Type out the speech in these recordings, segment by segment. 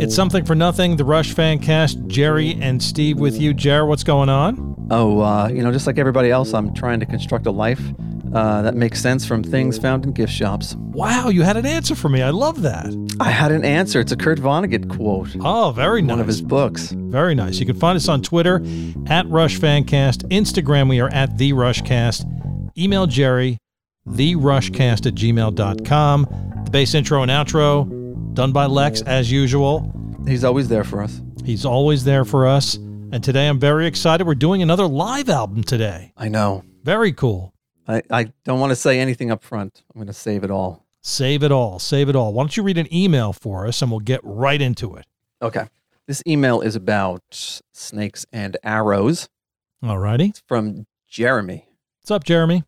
It's something for nothing. The Rush fan cast. Jerry and Steve with you. Jer, what's going on? Oh, uh, you know, just like everybody else, I'm trying to construct a life uh, that makes sense from things found in gift shops. Wow, you had an answer for me. I love that. I had an answer. It's a Kurt Vonnegut quote. Oh, very nice. One of his books. Very nice. You can find us on Twitter at Rush Fancast. Instagram, we are at The Rushcast. Email Jerry, TheRushcast at gmail.com. The bass intro and outro done by Lex as usual. He's always there for us. He's always there for us. And today I'm very excited. We're doing another live album today. I know. Very cool. I, I don't want to say anything up front. I'm going to save it all. Save it all. Save it all. Why don't you read an email for us and we'll get right into it? Okay. This email is about snakes and arrows. All righty. It's from Jeremy. What's up, Jeremy?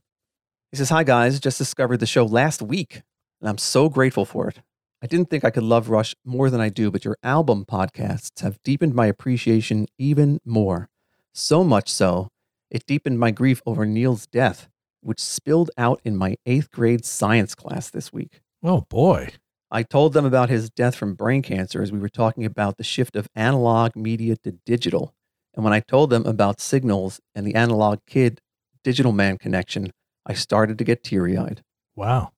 He says, Hi, guys. Just discovered the show last week, and I'm so grateful for it. I didn't think I could love Rush more than I do, but your album podcasts have deepened my appreciation even more. So much so, it deepened my grief over Neil's death, which spilled out in my eighth grade science class this week. Oh, boy. I told them about his death from brain cancer as we were talking about the shift of analog media to digital. And when I told them about signals and the analog kid digital man connection, I started to get teary eyed. Wow.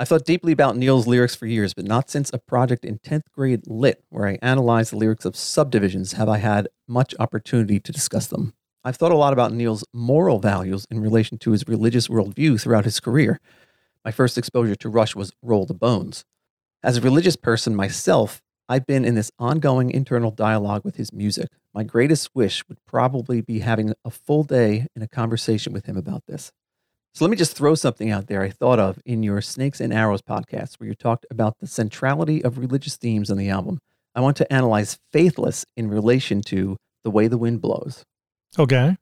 I thought deeply about Neil's lyrics for years, but not since a project in 10th grade lit where I analyzed the lyrics of subdivisions have I had much opportunity to discuss them. I've thought a lot about Neil's moral values in relation to his religious worldview throughout his career. My first exposure to Rush was Roll the Bones. As a religious person myself, I've been in this ongoing internal dialogue with his music. My greatest wish would probably be having a full day in a conversation with him about this. So let me just throw something out there I thought of in your Snakes and Arrows podcast, where you talked about the centrality of religious themes on the album. I want to analyze Faithless in relation to The Way the Wind Blows. Okay.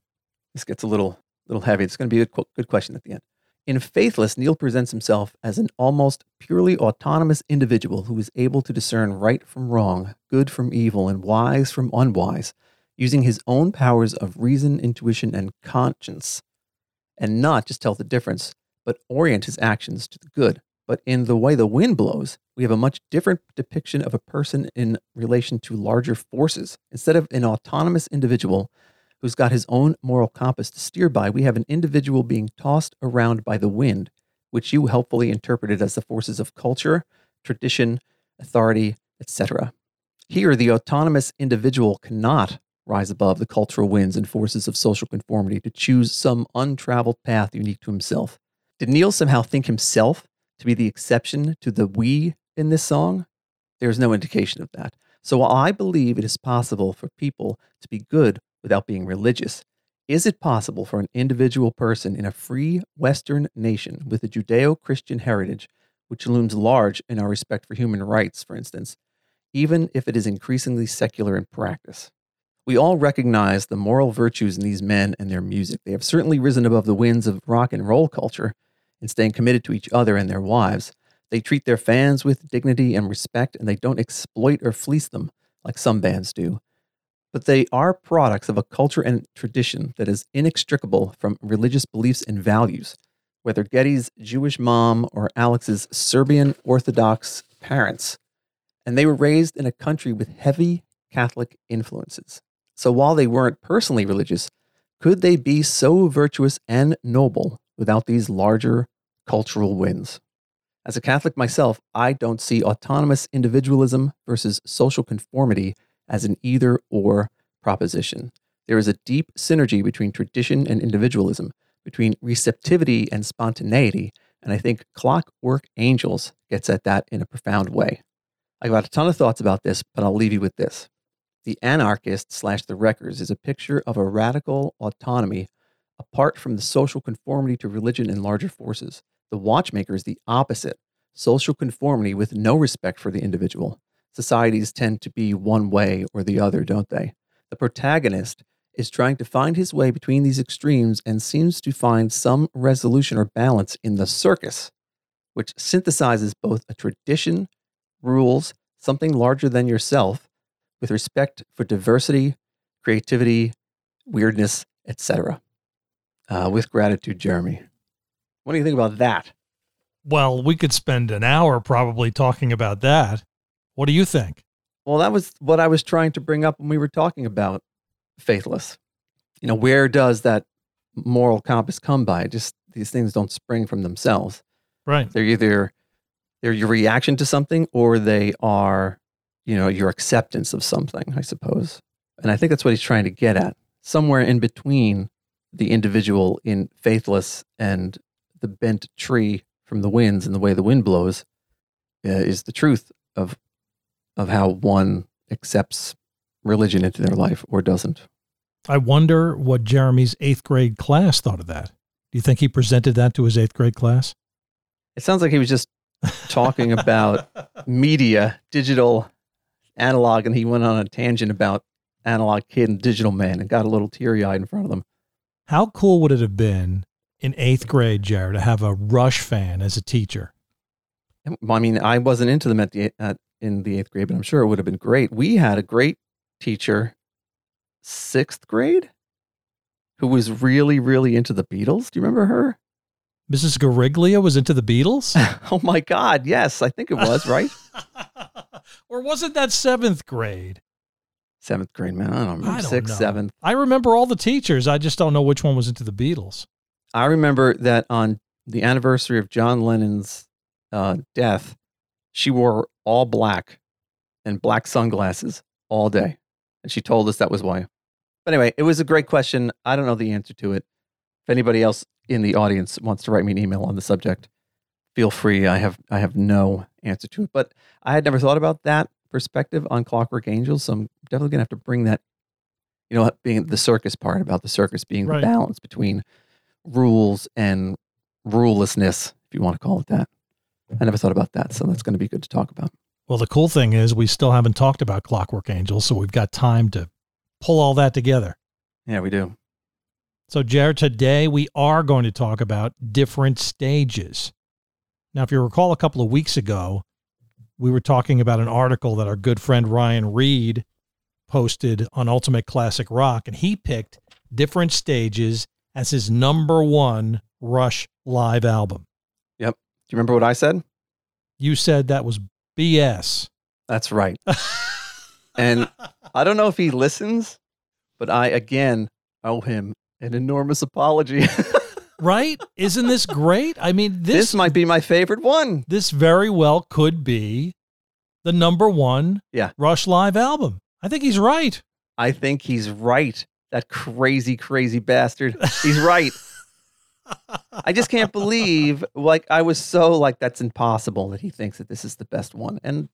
This gets a little little heavy. It's going to be a good, good question at the end. In Faithless, Neil presents himself as an almost purely autonomous individual who is able to discern right from wrong, good from evil, and wise from unwise, using his own powers of reason, intuition, and conscience and not just tell the difference, but orient his actions to the good. But in The Way the Wind Blows, we have a much different depiction of a person in relation to larger forces. Instead of an autonomous individual who's got his own moral compass to steer by, we have an individual being tossed around by the wind, which you helpfully interpreted as the forces of culture, tradition, authority, etc. Here, the autonomous individual cannot rise above the cultural winds and forces of social conformity to choose some untraveled path unique to himself. Did Neil somehow think himself to be the exception to the we in this song? There's no indication of that. So while I believe it is possible for people to be good without being religious, is it possible for an individual person in a free Western nation with a Judeo Christian heritage, which looms large in our respect for human rights, for instance, even if it is increasingly secular in practice? We all recognize the moral virtues in these men and their music. They have certainly risen above the winds of rock and roll culture in staying committed to each other and their wives. They treat their fans with dignity and respect, and they don't exploit or fleece them like some bands do. But they are products of a culture and tradition that is inextricable from religious beliefs and values, whether Geddy's Jewish mom or Alex's Serbian Orthodox parents. And they were raised in a country with heavy Catholic influences. So while they weren't personally religious, could they be so virtuous and noble without these larger cultural winds? As a Catholic myself, I don't see autonomous individualism versus social conformity as an either or proposition. There is a deep synergy between tradition and individualism, between receptivity and spontaneity, and I think Clockwork Angels gets at that in a profound way. I've got a ton of thoughts about this, but I'll leave you with this. The Anarchist slash The Wreckers is a picture of a radical autonomy apart from the social conformity to religion and larger forces. The Watchmaker is the opposite social conformity with no respect for the individual. Societies tend to be one way or the other, don't they? The protagonist is trying to find his way between these extremes and seems to find some resolution or balance in the circus, which synthesizes both a tradition, rules, something larger than yourself, with respect for diversity, creativity, weirdness, etc. Uh, with gratitude, Jeremy. What do you think about that? Well, we could spend an hour probably talking about that. What do you think? Well, that was what I was trying to bring up when we were talking about faithless. You know, where does that moral compass come by? Just these things don't spring from themselves. Right. They're either they're your reaction to something or they are, you know, your acceptance of something, I suppose. And I think that's what he's trying to get at. Somewhere in between the individual in faithless and the bent tree from the winds and the way the wind blows uh, is the truth of of how one accepts religion into their life or doesn't. I wonder what Jeremy's eighth grade class thought of that. Do you think he presented that to his eighth grade class? It sounds like he was just talking about media, digital, analog, and he went on a tangent about analog kid and digital man and got a little teary eyed in front of them. How cool would it have been in eighth grade, Jared, to have a Rush fan as a teacher? I mean, I wasn't into them at the at, in the eighth grade, but I'm sure it would have been great. We had a great teacher, sixth grade, who was really, really into the Beatles. Do you remember her? Mrs. Gariglia was into the Beatles? oh my God, yes, I think it was right. or wasn't that seventh grade? Seventh grade, man. I don't remember. I don't Sixth, know. seventh. I remember all the teachers. I just don't know which one was into the Beatles. I remember that on the anniversary of John Lennon's uh, death, she wore all black and black sunglasses all day. And she told us that was why. But anyway, it was a great question. I don't know the answer to it. If anybody else in the audience wants to write me an email on the subject, feel free. I have I have no answer to it. But I had never thought about that perspective on Clockwork Angels. So I'm definitely gonna have to bring that, you know, being the circus part about the circus being Right. the balance between rules and rulelessness, if you want to call it that. I never thought about that. So that's going to be good to talk about. Well, the cool thing is we still haven't talked about Clockwork Angels, so we've got time to pull all that together. Yeah, we do. So, Jared, today we are going to talk about different stages. Now, if you recall a couple of weeks ago, we were talking about an article that our good friend Ryan Reed posted on Ultimate Classic Rock, and he picked different stages as his number one Rush live album. Yep. Do you remember what I said? You said that was BS. That's right. And I don't know if he listens, but I again owe him an enormous apology. right? Isn't this great? I mean, this, this might be my favorite one. this very well could be the number one Yeah. Rush live album. I think he's right. I think he's right. That crazy, crazy bastard. He's right. I just can't believe, like, I was so like, that's impossible that he thinks that this is the best one. And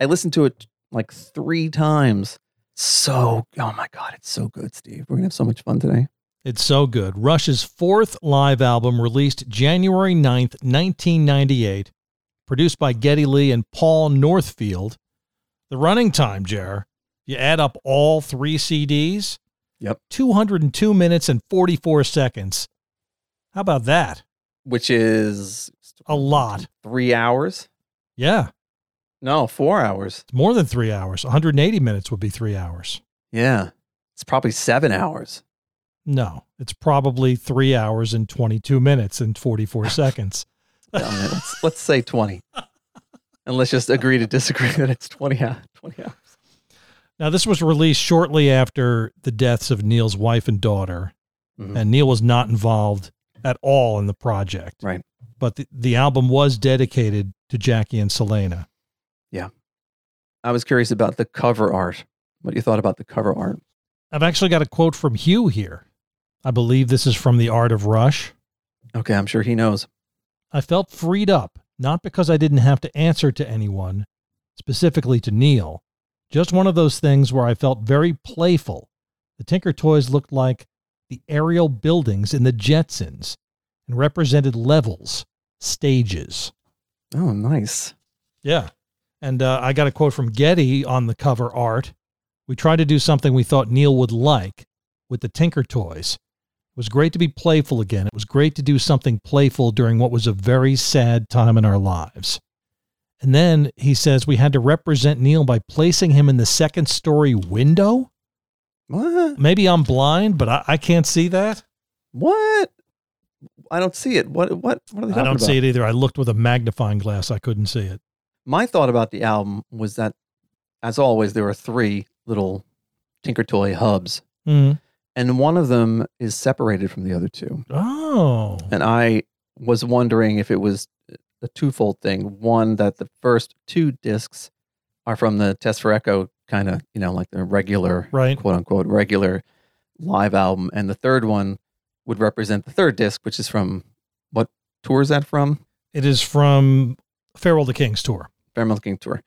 I listened to it like three times. So, oh my God, it's so good, Steve. We're going to have so much fun today. It's so good. Rush's fourth live album, released January 9th, 1998, produced by Geddy Lee and Paul Northfield. The running time, Jer, you add up all three CDs, Yep. 202 minutes and 44 seconds. How about that? Which is A lot. three hours. Yeah, No, four hours. it's more than three hours. 180 minutes would be three hours. Yeah. It's probably seven hours. No, it's probably three hours and 22 minutes and 44 seconds. I let's, let's say 20. And let's just agree to disagree that it's 20, hou- 20 hours. Now, this was released shortly after the deaths of Neil's wife and daughter, Mhm. and Neil was not involved at all in the project. Right. But the, the album was dedicated to Jackie and Selena. Yeah. I was curious about the cover art. What do you thought about the cover art? I've actually got a quote from Hugh here. I believe this is from The Art of Rush. Okay, I'm sure he knows. I felt freed up, not because I didn't have to answer to anyone, specifically to Neil. Just one of those things where I felt very playful. The Tinker Toys looked like the aerial buildings in the Jetsons and represented levels, stages. Oh, nice. Yeah. And uh, I got a quote from Geddy on the cover art. We tried to do something we thought Neil would like with the Tinker Toys. It was great to be playful again. It was great to do something playful during what was a very sad time in our lives. And then he says we had to represent Neil by placing him in the second story window. What? Maybe I'm blind, but I, I can't see that. What? I don't see it. What? What? What are they I don't about? see it either. I looked with a magnifying glass. I couldn't see it. My thought about the album was that as always, there are three little Tinker Toy hubs, Mhm. And one of them is separated from the other two. Oh. And I was wondering if it was a twofold thing. One, that the first two discs are from the Test for Echo, kind of, you know, like the regular, Right. quote unquote, regular live album. And the third one would represent the third disc, which is from what tour is that from? It is from Farewell to Kings tour. Fairmouth King tour.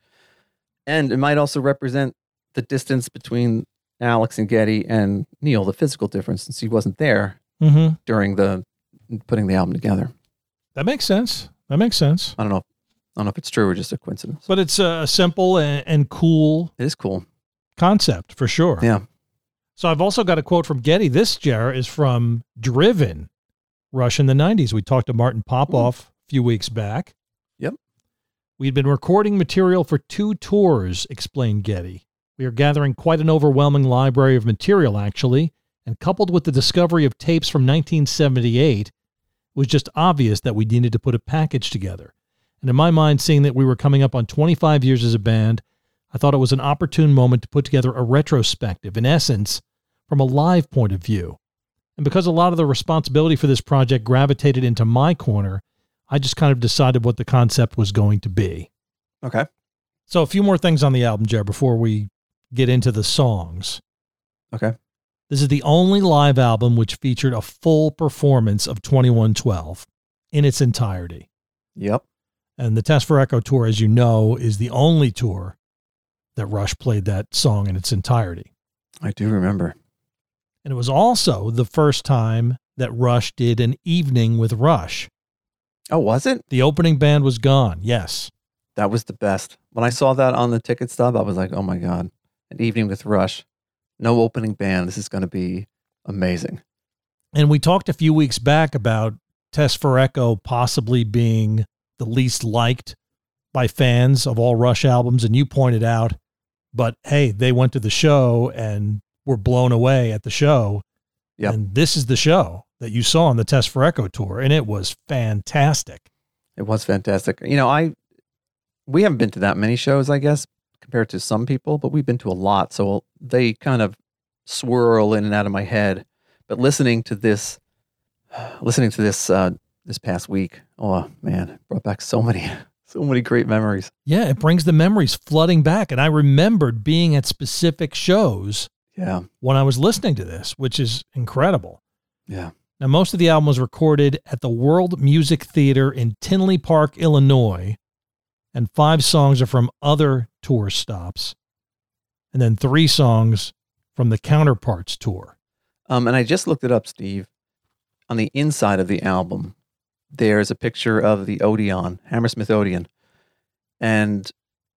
And it might also represent the distance between Alex and Geddy and Neil, the physical difference, since he wasn't there Mm-hmm. during the putting the album together. That makes sense. That makes sense. I don't know. I don't know if it's true or just a coincidence. But it's a simple and, and cool It is cool. concept for sure. Yeah. So I've also got a quote from Geddy. This Jer is from Driven, Rush in the 90s. We talked to Martin Popoff a few weeks back. Yep. We'd been recording material for two tours, explained Geddy. We are gathering quite an overwhelming library of material, actually, and coupled with the discovery of tapes from 1978, it was just obvious that we needed to put a package together. And in my mind, seeing that we were coming up on 25 years as a band, I thought it was an opportune moment to put together a retrospective, in essence, from a live point of view. And because a lot of the responsibility for this project gravitated into my corner, I just kind of decided what the concept was going to be. Okay. So, a few more things on the album, Jared, before we get into the songs. Okay. This is the only live album which featured a full performance of 2112 in its entirety. Yep. And the Test for Echo tour, as you know, is the only tour that Rush played that song in its entirety. I do remember. And it was also the first time that Rush did an evening with Rush. Oh, was it? The opening band was gone. Yes. That was the best. When I saw that on the ticket stub, I was like, oh my God. An evening with Rush. No opening band. This is going to be amazing. And we talked a few weeks back about Test for Echo possibly being the least liked by fans of all Rush albums. And you pointed out, but hey, they went to the show and were blown away at the show. Yep. And this is the show that you saw on the Test for Echo tour. And it was fantastic. It was fantastic. You know, I we haven't been to that many shows, I guess, compared to some people, but we've been to a lot. So they kind of swirl in and out of my head. But listening to this, listening to this uh, this past week, oh man, brought back so many, so many great memories. Yeah, it brings the memories flooding back. And I remembered being at specific shows Yeah, when I was listening to this, which is incredible. yeah, Now, most of the album was recorded at the World Music Theater in Tinley Park, Illinois, and five songs are from other tour stops, and then three songs from the Counterparts tour. Um, and I just looked it up, Steve. On the inside of the album, there's a picture of the Odeon, Hammersmith Odeon, and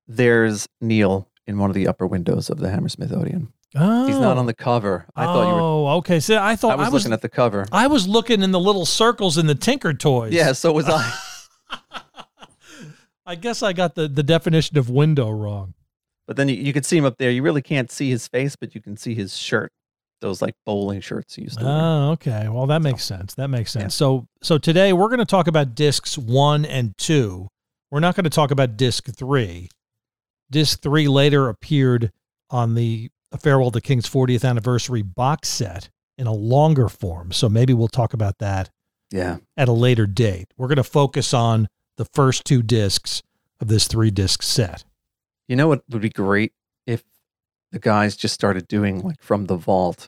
there's Neil in one of the upper windows of the Hammersmith Odeon. Oh, He's not on the cover. I thought you were. Oh, okay. So I thought I was, looking at the cover. I was looking in the little circles in the Tinker Toys. Yeah, so was I. I guess I got the, the definition of window wrong. But then you, you could see him up there. You really can't see his face, but you can see his shirt. Those like bowling shirts he used to wear. Oh, okay. Well, that makes sense. That makes sense. So, so today we're going to talk about discs one and two. We're not going to talk about disc three. Disc three later appeared on the Farewell to Kings 40th anniversary box set in a longer form. So maybe we'll talk about that Yeah. at a later date. We're going to focus on the first two discs of this three disc set. You know what would be great if the guys just started doing like from the vault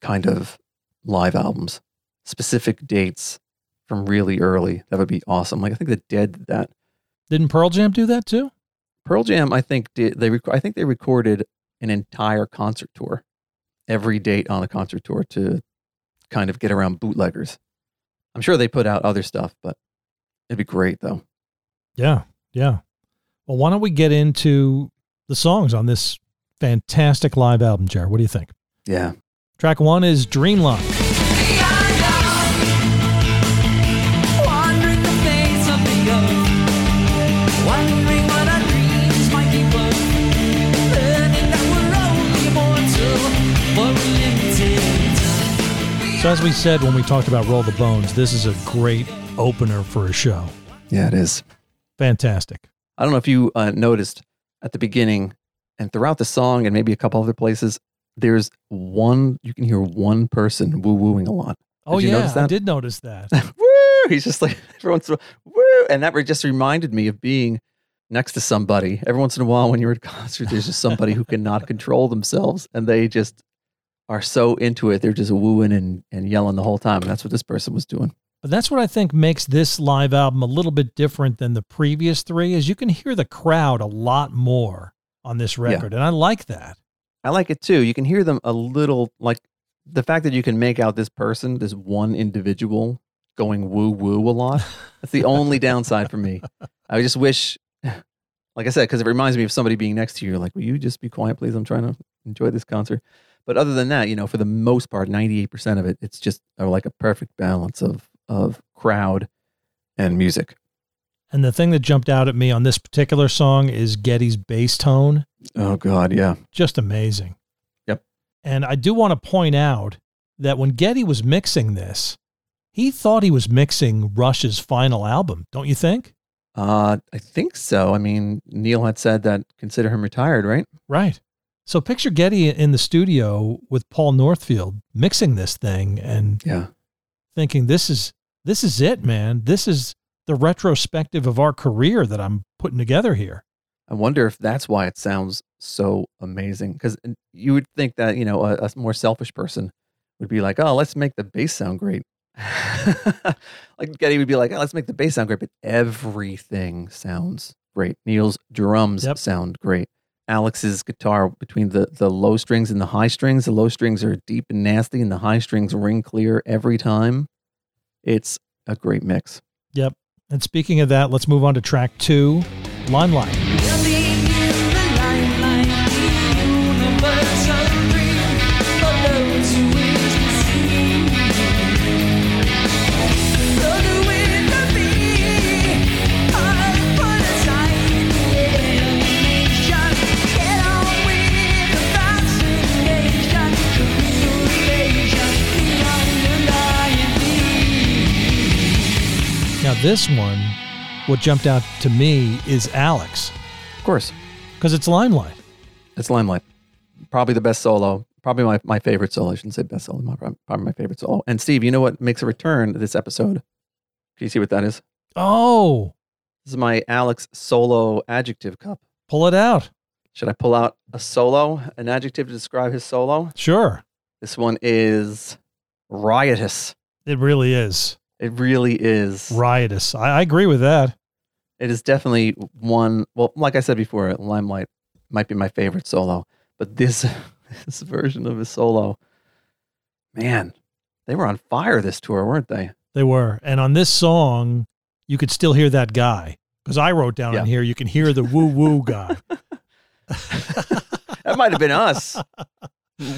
kind of live albums, specific dates from really early. That would be awesome. Like I think the Dead did that. Didn't Pearl Jam do that too? Pearl Jam, I think did they? Rec- I think they recorded an entire concert tour, every date on the concert tour to kind of get around bootleggers. I'm sure they put out other stuff, but it'd be great though. Yeah, yeah. Well, why don't we get into the songs on this fantastic live album, Jared? What do you think? Yeah. Track one is Dreamline. Wandering the face of the earth, wondering what our dreams might be worth, learning that we're only mortal for a limited time. So, as we said when we talked about Roll the Bones, this is a great opener for a show. Yeah, it is. Fantastic. I don't know if you uh, noticed at the beginning And throughout the song and maybe a couple other places, there's one you can hear one person woo wooing a lot. Oh you yeah, notice I did notice that. woo! He's just like every once in a while, woo, and that just reminded me of being next to somebody. Every once in a while, when you're at a concert, there's just somebody who cannot control themselves, and they just are so into it. They're just wooing and, and yelling the whole time. And that's what this person was doing. But that's what I think makes this live album a little bit different than the previous three is you can hear the crowd a lot more on this record. And I like that. I like it too. You can hear them a little like the fact that you can make out this person, this one individual going woo woo a lot. That's the only downside for me. I just wish, like I said, because it reminds me of somebody being next to you. Like, will you just be quiet, please? I'm trying to enjoy this concert. But other than that, you know, for the most part, 98% of it, it's just uh, like a perfect balance of of crowd and music. And the thing that jumped out at me on this particular song is Geddy's bass tone. Oh God, yeah. Just amazing. Yep. And I do want to point out that when Geddy was mixing this, he thought he was mixing Rush's final album, don't you think? Uh, I think so. I mean, Neil had said that consider him retired, right? Right. So picture Geddy in the studio with Paul Northfield mixing this thing and Yeah. thinking this is this is it, man. This is the retrospective of our career that I'm putting together here. I wonder if that's why it sounds so amazing. Because you would think that you know a, a more selfish person would be like, "Oh, let's make the bass sound great." like Geddy would be like, "Oh, let's make the bass sound great," but everything sounds great. Neil's drums Yep. sound great. Alex's guitar between the the low strings and the high strings. The low strings are deep and nasty, and the high strings ring clear every time. It's a great mix. Yep. And speaking of that, let's move on to track two, Limelight. This one, what jumped out to me is Alex Of course, because it's Limelight. it's Limelight. Probably the best solo. Probably my, my favorite solo. I shouldn't say best solo. my- Probably my favorite solo. And Steve, you know what makes a return this episode? Can you see what that is? Oh, This is my Alex solo adjective cup. pull it out. Should I pull out a solo, an adjective to describe his solo? Sure. This one is riotous. It really is It really is. riotous. I, I agree with that. It is definitely one. Well, like I said before, Limelight might be my favorite solo, but this this version of his solo, man, they were on fire this tour, weren't they? They were. And on this song, you could still hear that guy because I wrote down Yeah. on here, you can hear the woo woo guy. That might have been us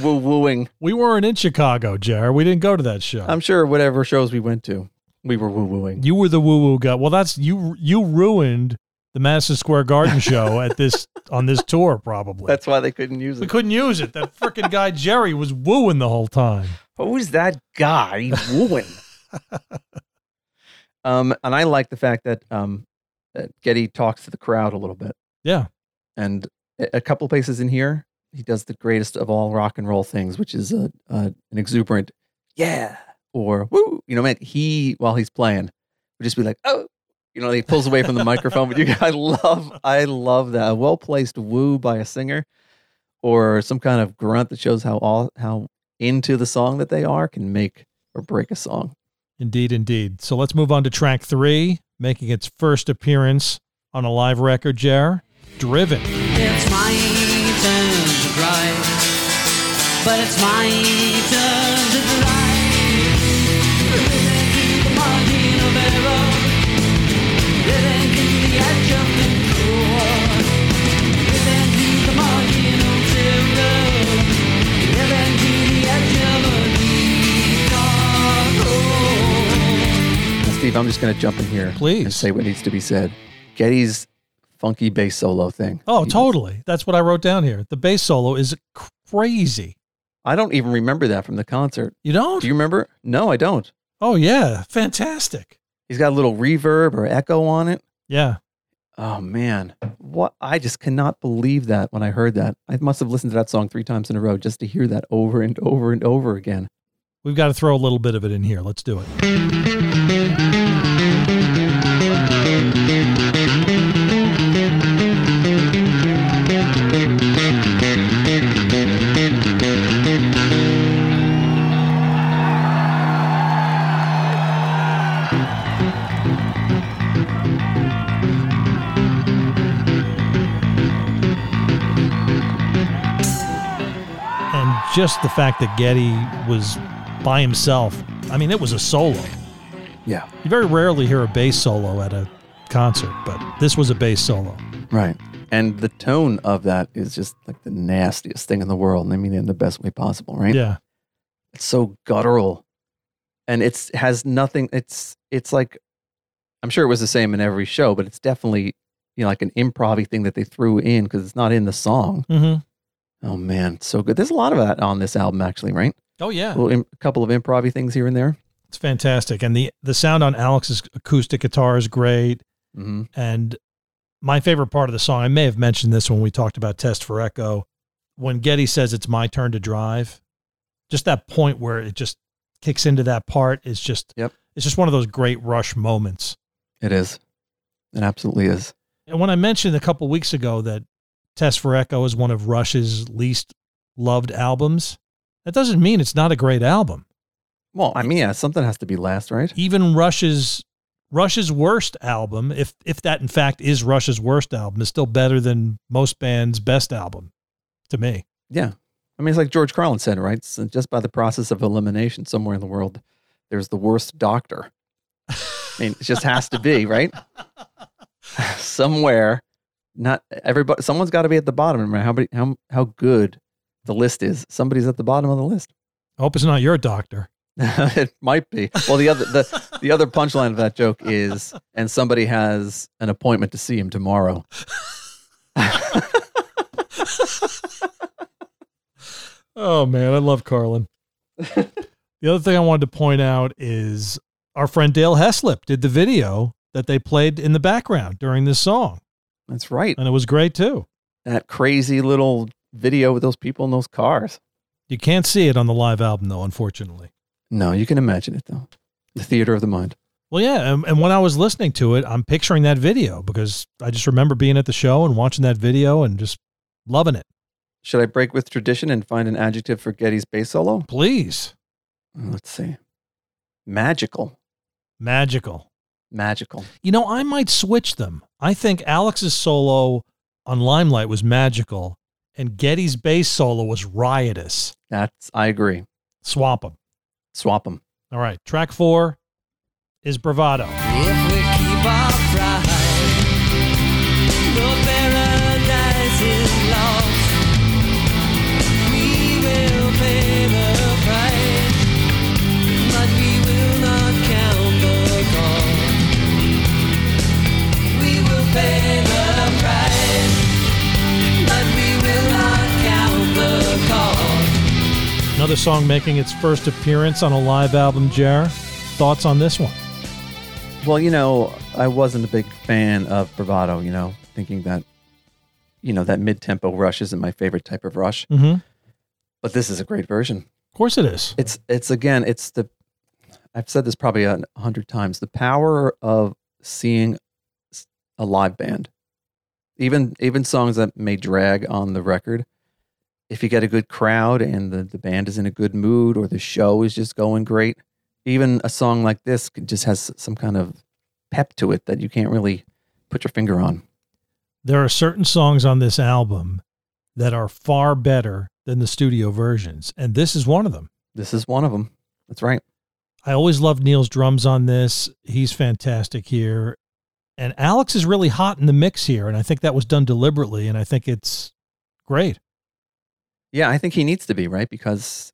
woo wooing. we weren't in Chicago, Jer. We didn't go to that show. I'm sure whatever shows we went to, we were woo wooing. you were the woo woo guy. Well, that's you. You ruined the Madison Square Garden show at this on this tour. Probably That's why they couldn't use it. we couldn't use it. That freaking guy Jerry was wooing the whole time. Who's that guy wooing? um, and I like the fact that um, that Geddy talks to the crowd a little bit. Yeah. and a a couple places in here, he does the greatest of all rock and roll things, which is a, a an exuberant "yeah" or "woo." You know, man, he while he's playing would just be like, "oh," you know, he pulls away from the microphone. But you, I love, I love that a well placed woo by a singer or some kind of grunt that shows how all how into the song that they are can make or break a song. Indeed, indeed. So let's move on to track three, making its first appearance on a live record, Jer. Driven. It's my turn to cry, but it's my Steve, I'm just going to jump in here Please. and say what needs to be said. Geddy's funky bass solo thing. Oh, totally. That's what I wrote down here. The bass solo is crazy. I don't even remember that from the concert. You don't? Do you remember? No, I don't. oh, yeah. Fantastic. He's got a little reverb or echo on it. Yeah. Oh man, what I just cannot believe that when I heard that. I must have listened to that song three times in a row just to hear that over and over and over again. We've got to throw a little bit of it in here. Let's do it. Just the fact that Geddy was by himself. I mean, it was a solo. Yeah, You very rarely hear a bass solo at a concert, but this was a bass solo. right. And the tone of that is just like the nastiest thing in the world. And I mean, in the best way possible, right? Yeah. It's so guttural, and it's has nothing. It's it's like I'm sure it was the same in every show, but it's definitely you know like an improv thing that they threw in because it's not in the song. Mm-hmm. Oh man, so good. There's a lot of that on this album, actually, right? Oh yeah, A, little, im- a couple of improv things here and there. it's fantastic, and the the sound on Alex's acoustic guitar is great. hmm And my favorite part of the song, I may have mentioned this when we talked about Test for Echo, when Geddy says it's my turn to drive, just that point where it just kicks into that part is just Yep. it's just one of those great rush moments. It is. It absolutely is. And when I mentioned a couple weeks ago that Test for Echo is one of Rush's least loved albums, that doesn't mean it's not a great album. Well, I mean, yeah, something has to be last, right? Even Rush's Rush's worst album, if if that in fact is Rush's worst album, is still better than most bands' best album to me. Yeah. I mean, it's like George Carlin said, right? So just by the process of elimination, somewhere in the world, there's the worst doctor. I mean, it just has to be, right? Somewhere, not everybody, someone's got to be at the bottom. No matter how, many- how, how good the list is, somebody's at the bottom of the list. I hope it's not your doctor. it might be. Well, the other the the other punchline of that joke is, and somebody has an appointment to see him tomorrow. Oh man, I love Carlin. the other thing I wanted to point out is our friend Dale Heslip did the video that they played in the background during this song, That's right. and it was great too. That crazy little video with those people in those cars. You can't see it on the live album though, unfortunately. No, you can imagine it though. The theater of the mind. Well, yeah, and, and when I was listening to it, I'm picturing that video because I just remember being at the show and watching that video and just loving it. Should I break with tradition and find an adjective for Geddy's bass solo? Please, Let's see. Magical. magical. Magical. You know, I might switch them. I think Alex's solo on Limelight was magical, and Geddy's bass solo was riotous. That's I agree. Swap them. Swap them. All right, track four is Bravado. If Another song making its first appearance on a live album, Jer. Thoughts on this one? Well, you know, I wasn't a big fan of bravado, you know, thinking that you know, that mid tempo rush isn't my favorite type of rush. Mm-hmm. But this is a great version. Of course it is. It's it's again, it's the I've said this probably a hundred times. The power of seeing a live band, even even songs that may drag on the record, if you get a good crowd and the, the band is in a good mood or the show is just going great, even a song like this just has some kind of pep to it that you can't really put your finger on. There are certain songs on this album that are far better than the studio versions, and this is one of them. This is one of them. That's right. I always loved Neil's drums on this. He's fantastic here. And Alex is really hot in the mix here, and I think that was done deliberately, and I think it's great. Yeah, I think he needs to be right because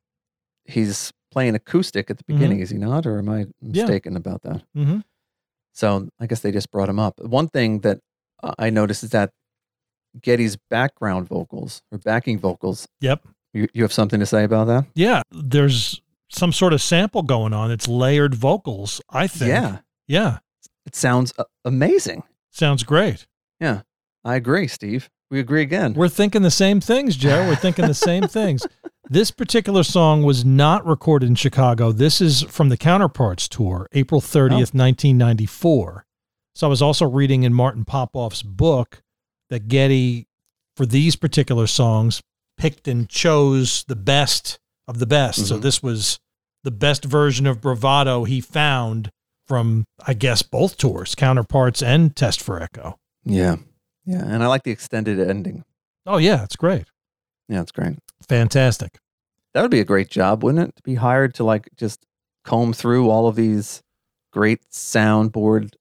he's playing acoustic at the beginning, is he not? Or am I Yeah. mistaken about that? Mm-hmm. So I guess they just brought him up. One thing that I noticed is that Geddy's background vocals or backing vocals. Yep. You, you have something to say about that? Yeah, there's some sort of sample going on. It's layered vocals, I think. Yeah, Yeah. it sounds amazing. Sounds great. Yeah, I agree, Steve. We agree again. We're thinking the same things, Joe. We're thinking the same things. This particular song was not recorded in Chicago. This is from the Counterparts tour, April 30th, 1994. So I was also reading in Martin Popoff's book that Geddy, for these particular songs, picked and chose the best of the best. So Mhm. this was the best version of Bravado he found from, I guess, both tours, Counterparts and Test for Echo. yeah, yeah, and I like the extended ending. Oh, yeah, it's great. Yeah, it's great. Fantastic. That would be a great job, wouldn't it? To be hired to like just comb through all of these great soundboard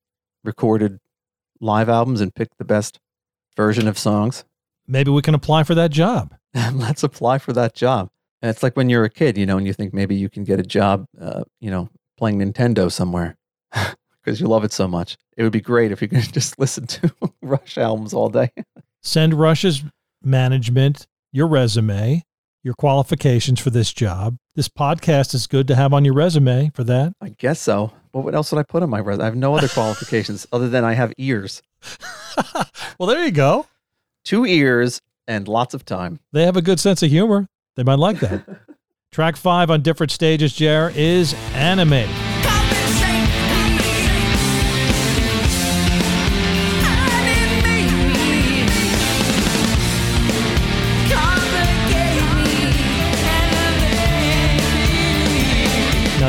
recorded live albums and pick the best version of songs. Maybe we can apply for that job. Let's apply for that job. And it's like when you're a kid, you know, and you think maybe you can get a job, uh, you know, playing Nintendo somewhere because you love it so much. It would be great if you could just listen to Rush albums all day. Send Rush's management your resume, your qualifications for this job. This podcast is good to have on your resume for that. I guess so. But what else would I put on my resume? I have no other qualifications other than I have ears, well, there you go. two ears, and lots of time. They have a good sense of humor. They might like that. Track five on different stages, Jer, is Animate.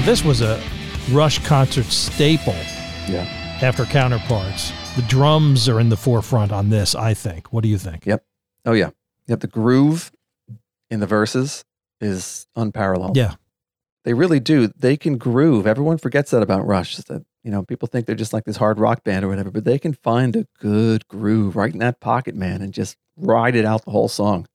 Now, this was a Rush concert staple Yeah. after Counterparts. The drums are in the forefront on this, I think. What do you think? Yep. Oh yeah. Yep. The groove in the verses is unparalleled. Yeah. They really do. They can groove. Everyone forgets that about Rush. That you know, people think they're just like this hard rock band or whatever, but they can find a good groove right in that pocket, man, and just ride it out the whole song.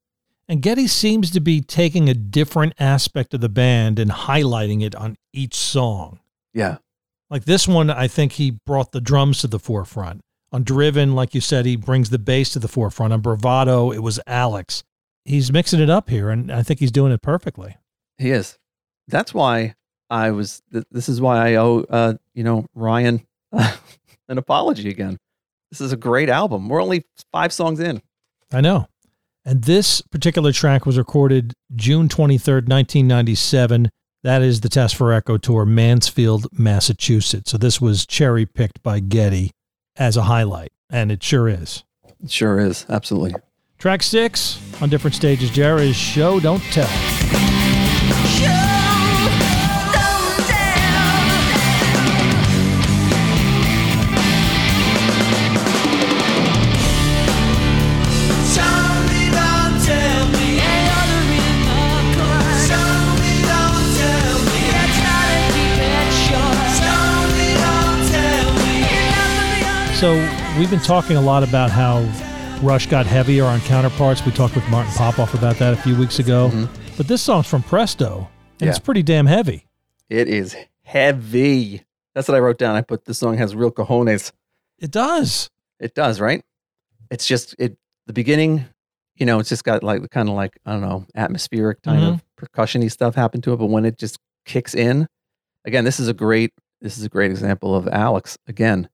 And Geddy seems to be taking a different aspect of the band and highlighting it on each song. Yeah. Like this one, I think he brought the drums to the forefront. On Driven, like you said, he brings the bass to the forefront. On Bravado, it was Alex. He's mixing it up here, and I think he's doing it perfectly. He is. That's why I was. Th- this is why I owe, uh, you know, Ryan an apology again. This is a great album. We're only five songs in. I know. And this particular track was recorded June 23rd, 1997. That is the Test for Echo Tour, Mansfield, Massachusetts. So this was cherry picked by Geddy as a highlight, and it sure is. It sure is. Absolutely. Track six on different stages, Jerry is Show Don't Tell. We've been talking a lot about how Rush got heavier on counterparts. We talked with Martin Popoff about that a few weeks ago. Mhm. But this song's from Presto, and it's pretty damn heavy. It is heavy. That's what I wrote down. I put this song has real cojones. It does. It does, right? It's just it. The beginning, you know, it's just got like the kind of like I don't know, atmospheric kind of percussiony stuff happen to it. But when it just kicks in, again, this is a great. This is a great example of Alex again,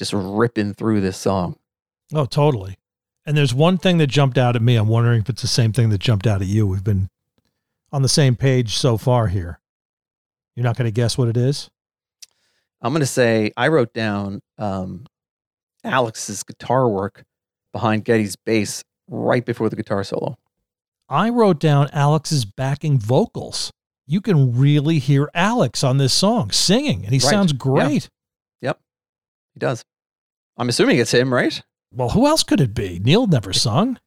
just ripping through this song. Oh, totally. And there's one thing that jumped out at me. I'm wondering if it's the same thing that jumped out at you. We've been on the same page so far here. You're not going to guess what it is? I'm gonna say I wrote down um, Alex's guitar work behind Geddy's bass right before the guitar solo. I wrote down Alex's backing vocals. You can really hear Alex on this song singing, and he Right. sounds Yeah. Yep, He does. I'm assuming it's him, right? Well, who else could it be? Neil never sung.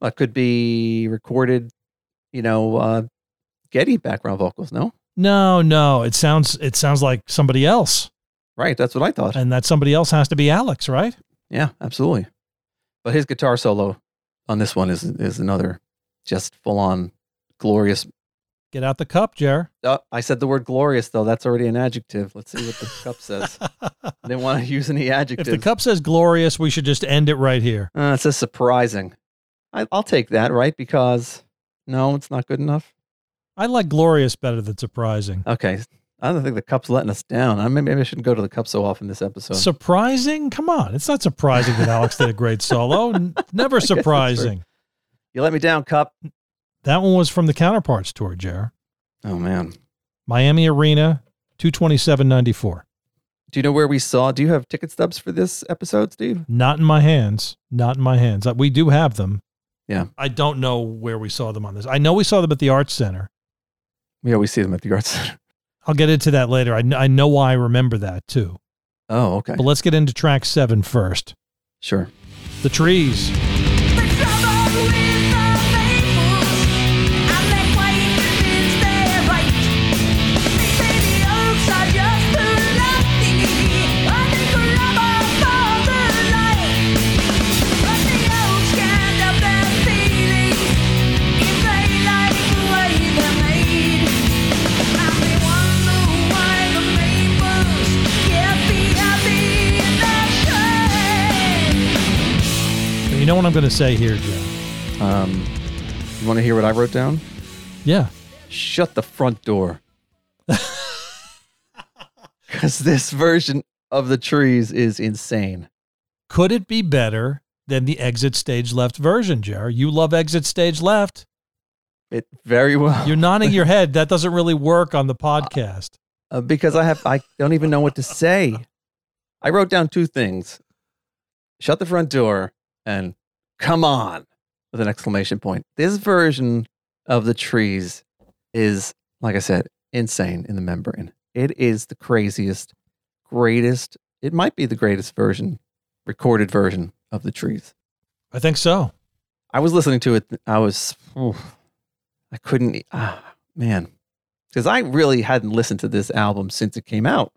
Well, it could be recorded, you know, uh, Geddy background vocals. No, No, no. It sounds it sounds like somebody else. right? That's what I thought. And that somebody else has to be Alex, right? Yeah, absolutely. But his guitar solo on this one is is another just full on glorious. Get out the cup, Jer. Uh, I said the word glorious though. That's already an adjective. Let's see what the cup says. I didn't want to use any adjectives. if the cup says glorious, we should just end it right here. Uh, it says surprising. I, I'll take that, right? Because no, it's not good enough. I like glorious better than surprising. Okay, I don't think the cup's letting us down. I maybe I shouldn't go to the cup so often this episode. Surprising? Come on. It's not surprising that Alex did a great solo. Never surprising. you let me down, cup. That one was from the Counterparts tour, Jer. Oh man. Miami Arena, 227.94. Do you know where we saw? Do you have ticket stubs for this episode, Steve? Not in my hands. Not in my hands. Uh, We do have them. Yeah. I don't know where we saw them on this. I know we saw them at the Arts Center. We always see them at the Arts Center. I'll get into that later. I, I know why I remember that too. Oh, okay. But let's get into track seven first. Sure. The Trees. You know what I'm going to say here, Joe? Um, you want to hear what I wrote down? Yeah. Shut the front door. Because this version of the trees is insane. Could it be better than the exit stage left version, Jer? You love exit stage left. It very well. You're nodding your head. That doesn't really work on the podcast. Uh, because I have I don't even know what to say. I wrote down two things. Shut the front door and come on with an exclamation point. This version of the trees is like I said, insane in the membrane. It is the craziest, greatest, it might be the greatest version, recorded version of the trees. I think so. I was listening to it. I was, oof, I couldn't, ah, man, because I really hadn't listened to this album since it came out.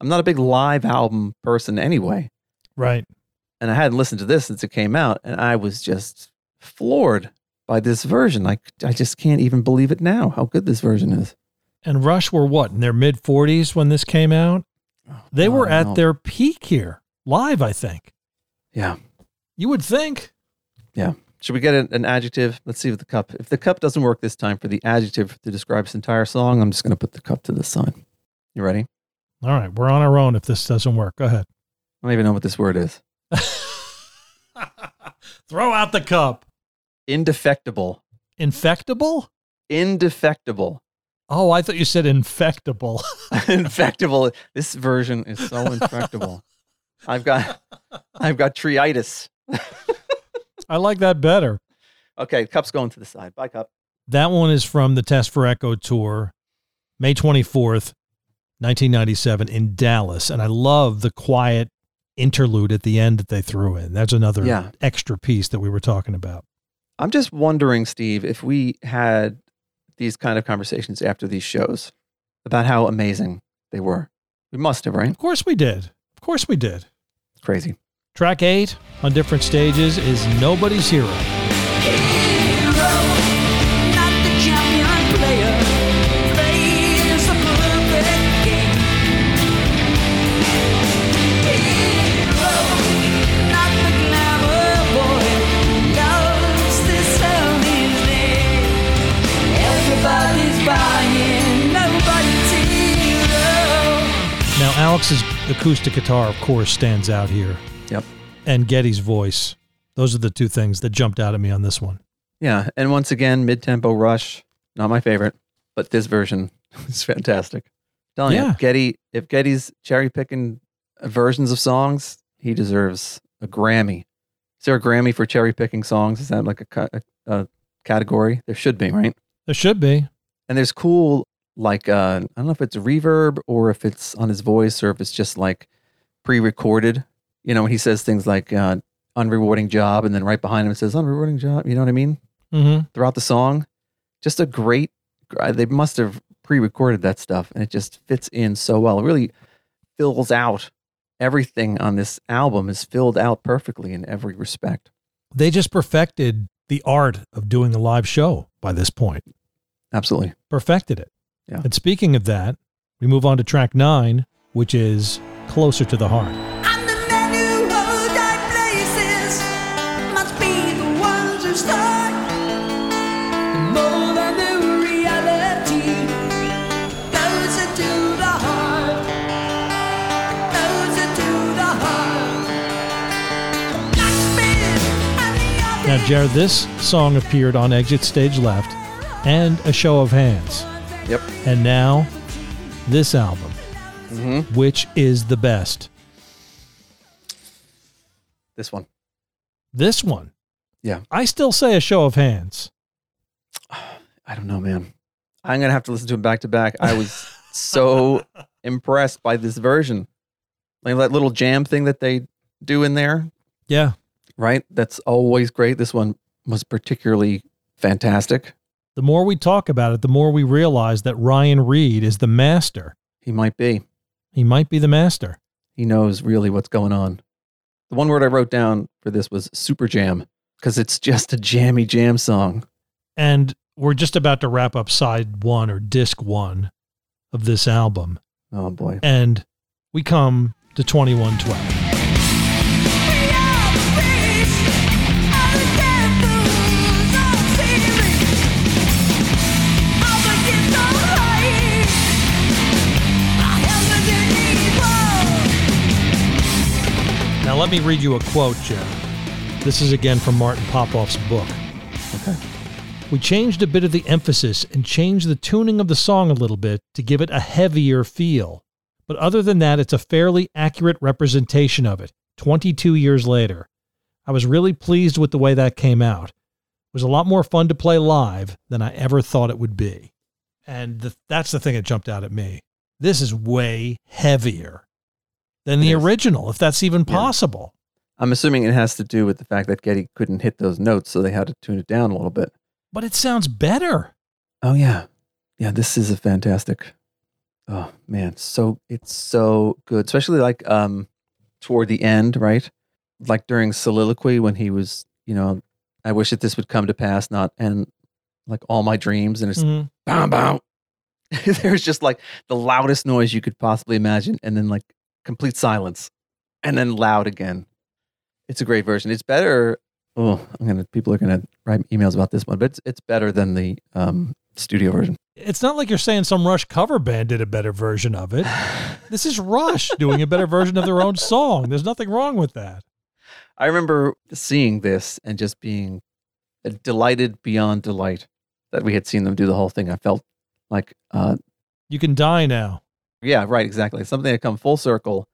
I'm not a big live album person anyway. Right. And I hadn't listened to this since it came out. And I was just floored by this version. Like, I just can't even believe it now, how good this version is. And Rush were what, in their mid 40s when this came out? Oh, they were Oh, I at know. their peak here, live, I think. Yeah. You would think. Yeah. Should we get an, an adjective? Let's see if the cup, if the cup doesn't work this time for the adjective to describe this entire song, I'm just going to put the cup to the side. You ready? All right, we're on our own if this doesn't work. Go ahead. I don't even know what this word is. Throw out the cup. Indefectible. Infectable? Indefectible. Oh, I thought you said infectable. infectable. This version is so infectable. I've got I've got triitis. I like that better. Okay, cup's going to the side. Bye, cup. That one is from the Test for Echo tour, May 24th, 1997 in Dallas. And I love the quiet interlude at the end that they threw in. That's another Yeah. extra piece that we were talking about. I'm just wondering, Steve, if we had these kind of conversations after these shows about how amazing they were. We must have, right? Of course we did. Of course we did. Crazy. Track eight on different stages is Nobody's Hero. Hero, Alex's acoustic guitar, of course, stands out here. Yep. And Geddy's voice. Those are the two things that jumped out at me on this one. Yeah, and once again, mid-tempo rush, not my favorite, but this version is fantastic. Telling Yeah. you, Geddy, if Geddy's cherry picking versions of songs, he deserves a Grammy. Is there a Grammy for cherry picking songs? Is that like a, a, a category? There should be, right? There should be. And there's cool, like uh, I don't know if it's reverb or if it's on his voice or if it's just like pre-recorded. You know, when he says things like uh, "unrewarding job" and then right behind him it says "unrewarding job." You know what I mean? Mm-hmm. throughout the song. Just a great. They must have pre-recorded that stuff, and it just fits in so well. It really fills out everything on this album is filled out perfectly in every respect. They just perfected the art of doing a live show by this point. Absolutely. Perfected it. Yeah. And speaking of that, we move on to track nine, which is Closer to the Heart. Now, Jared, this song appeared on Exit Stage Left and A Show of Hands. Yep. And now, this album, hmm which is the best. This one. This one. Yeah. I still say A Show of Hands. I don't know, man. I'm gonna have to listen to it back to back. I was so impressed by this version, like that little jam thing that they do in there. Yeah. Right, that's always great. This one was particularly fantastic. The more we talk about it, the more we realize that Ryan Reed is the master. He might be. He might be the master. He knows really what's going on. The one word I wrote down for this was super jam because it's just a jammy jam song. And we're just about to wrap up side one or disc one of this album. Oh boy. And we come to 2112. Now, let me read you a quote, Jared. This is again from Martin Popoff's book. Okay. We changed a bit of the emphasis and changed the tuning of the song a little bit to give it a heavier feel. But other than that, it's a fairly accurate representation of it, 22 years later. I was really pleased with the way that came out. It was a lot more fun to play live than I ever thought it would be. And the, that's the thing that jumped out at me. This is way heavier than the is. original, if that's even Yeah. possible. I'm assuming it has to do with the fact that Geddy couldn't hit those notes, so they had to tune it down a little bit. But it sounds better. Oh yeah, yeah. This is a fantastic. Oh man, so it's so good, especially like um toward the end, right? Like during soliloquy when he was, you know, I wish that this would come to pass, not and like all my dreams, and it's Mhm. bow bow. There's just like the loudest noise you could possibly imagine, and then like complete silence, and then loud again. It's a great version. It's better. Oh, I'm gonna. People are gonna write emails about this one, but it's it's better than the um, studio version. It's not like you're saying some Rush cover band did a better version of it. This is Rush doing a better version of their own song. There's nothing wrong with that. I remember seeing this and just being delighted beyond delight that we had seen them do the whole thing. I felt like, uh, You can die now. Yeah, right, exactly. Something had come full circle.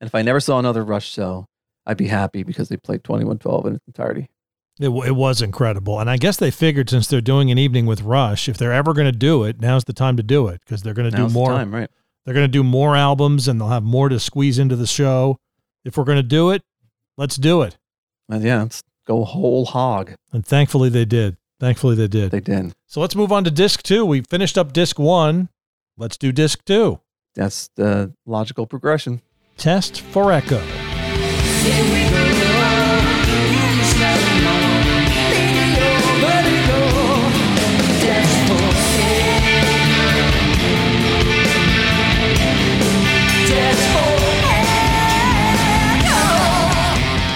And if I never saw another Rush show, I'd be happy because they played 2112 in its entirety. It, w- it was incredible. And I guess they figured since they're doing an evening with Rush, if they're ever going to do it, now's the time to do it because they're going to do more. time, right? They're going to do more albums and they'll have more to squeeze into the show. If we're going to do it, let's do it. And yeah, let's go whole hog. And thankfully they did. Thankfully they did. They did. So let's move on to disc two. We finished up disc one. Let's do disc two. That's the logical progression. Test for Echo.